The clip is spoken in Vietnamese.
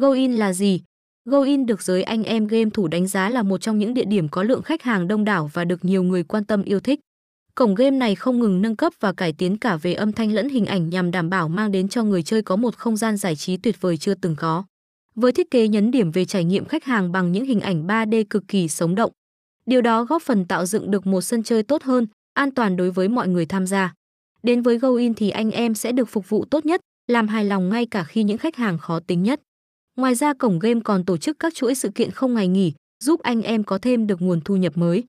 Goin là gì? Goin được giới anh em game thủ đánh giá là một trong những địa điểm có lượng khách hàng đông đảo và được nhiều người quan tâm yêu thích. Cổng game này không ngừng nâng cấp và cải tiến cả về âm thanh lẫn hình ảnh nhằm đảm bảo mang đến cho người chơi có một không gian giải trí tuyệt vời chưa từng có. Với thiết kế nhấn điểm về trải nghiệm khách hàng bằng những hình ảnh 3D cực kỳ sống động. Điều đó góp phần tạo dựng được một sân chơi tốt hơn, an toàn đối với mọi người tham gia. Đến với GoIn thì anh em sẽ được phục vụ tốt nhất, làm hài lòng ngay cả khi những khách hàng khó tính nhất. Ngoài ra cổng game còn tổ chức các chuỗi sự kiện không ngày nghỉ, giúp anh em có thêm được nguồn thu nhập mới.